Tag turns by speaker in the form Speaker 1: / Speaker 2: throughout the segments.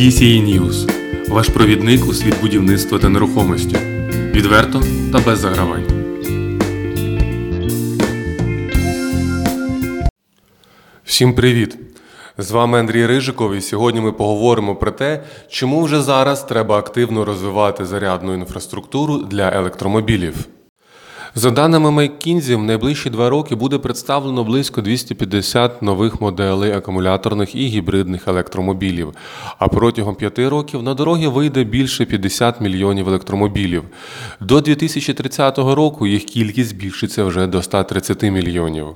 Speaker 1: DCA News – ваш провідник у світ будівництва та нерухомості. Відверто та без загравань. Всім привіт! З вами Андрій Рижиков, і сьогодні ми поговоримо про те, чому вже зараз треба активно розвивати зарядну інфраструктуру для електромобілів. За даними McKinsey, в найближчі два роки буде представлено близько 250 нових моделей акумуляторних і гібридних електромобілів. А протягом п'яти років на дороги вийде більше 50 мільйонів електромобілів. До 2030 року їх кількість збільшиться вже до 130 мільйонів.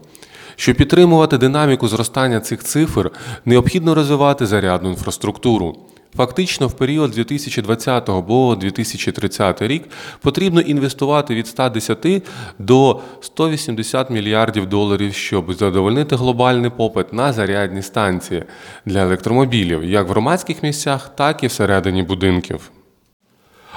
Speaker 1: Щоб підтримувати динаміку зростання цих цифр, необхідно розвивати зарядну інфраструктуру. Фактично, в період з 2020 по 2030 рік потрібно інвестувати від 110 до 180 мільярдів доларів, щоб задовольнити глобальний попит на зарядні станції для електромобілів, як в громадських місцях, так і всередині будинків.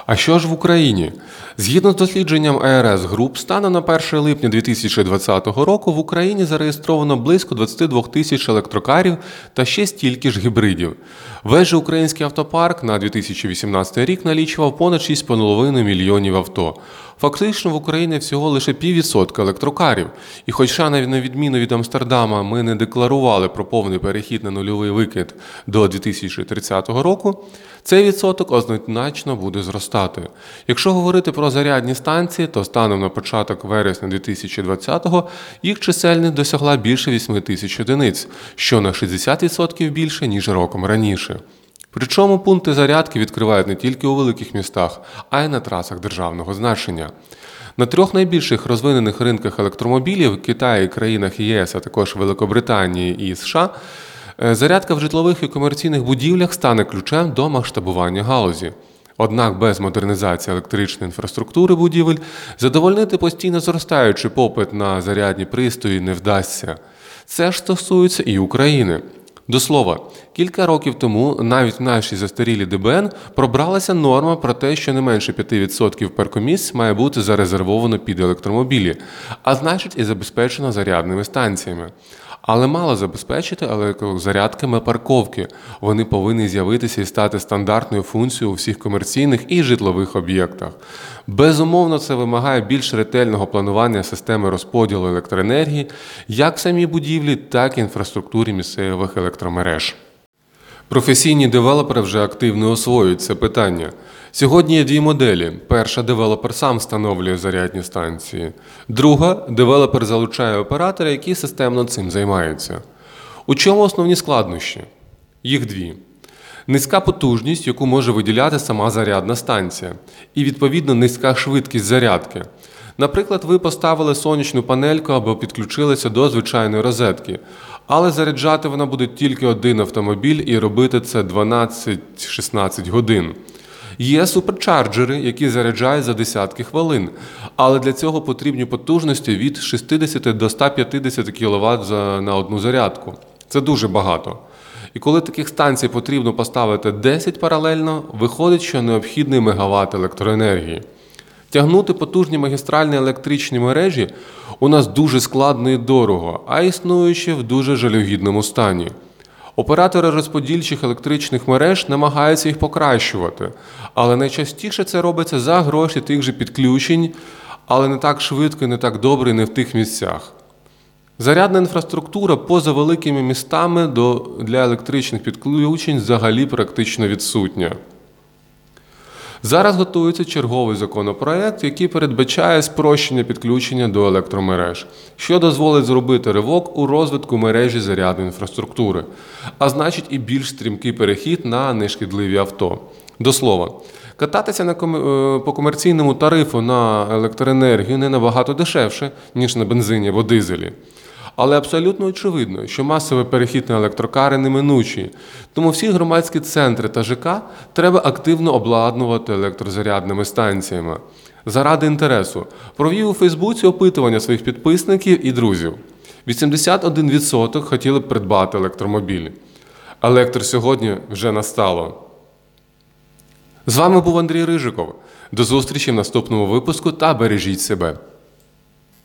Speaker 1: А що ж в Україні? Згідно з дослідженням АРС Груп, станом на 1 липня 2020 року в Україні зареєстровано близько 22 тисяч електрокарів та ще стільки ж гібридів. Весь же український автопарк на 2018 рік налічував понад 6,5 мільйонів авто. Фактично в Україні всього лише піввідсотка електрокарів. І хоча на відміну від Амстердама ми не декларували про повний перехід на нульовий викид до 2030 року, цей відсоток однозначно буде зростати. Якщо говорити про зарядні станції, то станом на початок вересня 2020-го їх чисельність досягла більше 8 тисяч одиниць, що на 60% більше, ніж роком раніше. Причому пункти зарядки відкривають не тільки у великих містах, а й на трасах державного значення. На трьох найбільших розвинених ринках електромобілів Китаї, країнах ЄС, а також Великобританії і США. Е, зарядка в житлових і комерційних будівлях стане ключем до масштабування галузі. Однак без модернізації електричної інфраструктури будівель задовольнити постійно зростаючий попит на зарядні пристрої не вдасться. Це ж стосується і України. До слова, кілька років тому навіть в нашій застарілі ДБН пробралася норма про те, що не менше 5% паркомісць має бути зарезервовано під електромобілі, а значить і забезпечено зарядними станціями. Але мало забезпечити електрозарядками парковки. Вони повинні з'явитися і стати стандартною функцією у всіх комерційних і житлових об'єктах. Безумовно, це вимагає більш ретельного планування системи розподілу електроенергії як в самій будівлі, так і інфраструктурі місцевих електромереж. Професійні девелопери вже активно освоюють це питання. Сьогодні є дві моделі. Перша девелопер сам встановлює зарядні станції. Друга девелопер залучає оператора, які системно цим займаються. У чому основні складнощі? Їх дві. Низька потужність, яку може виділяти сама зарядна станція, і відповідно низька швидкість зарядки. Наприклад, ви поставили сонячну панельку або підключилися до звичайної розетки, але заряджати вона буде тільки один автомобіль і робити це 12-16 годин. Є суперчарджери, які заряджають за десятки хвилин, але для цього потрібні потужності від 60 до 150 кВт на одну зарядку. Це дуже багато. І коли таких станцій потрібно поставити 10 паралельно, виходить, що необхідний мегаватт електроенергії. Тягнути потужні магістральні електричні мережі у нас дуже складно і дорого, а існуючи в дуже жалюгідному стані. Оператори розподільчих електричних мереж намагаються їх покращувати, але найчастіше це робиться за гроші тих же підключень, але не так швидко не так добре, і не в тих місцях. Зарядна інфраструктура поза великими містами для електричних підключень взагалі практично відсутня. Зараз готується черговий законопроект, який передбачає спрощення підключення до електромереж, що дозволить зробити ривок у розвитку мережі зарядної інфраструктури, а значить і більш стрімкий перехід на нешкідливі авто. До слова, кататися на ком... Е, по комерційному тарифу на електроенергію не набагато дешевше, ніж на бензині або дизелі. Але абсолютно очевидно, що масовий перехід на електрокари неминучий. Тому всі громадські центри та ЖК треба активно обладнувати електрозарядними станціями. Заради інтересу провів у Фейсбуці опитування своїх підписників і друзів. 81% хотіли б придбати електромобілі. Електр сьогодні вже настало. З вами був Андрій Рижиков. До зустрічі в наступному випуску та бережіть себе.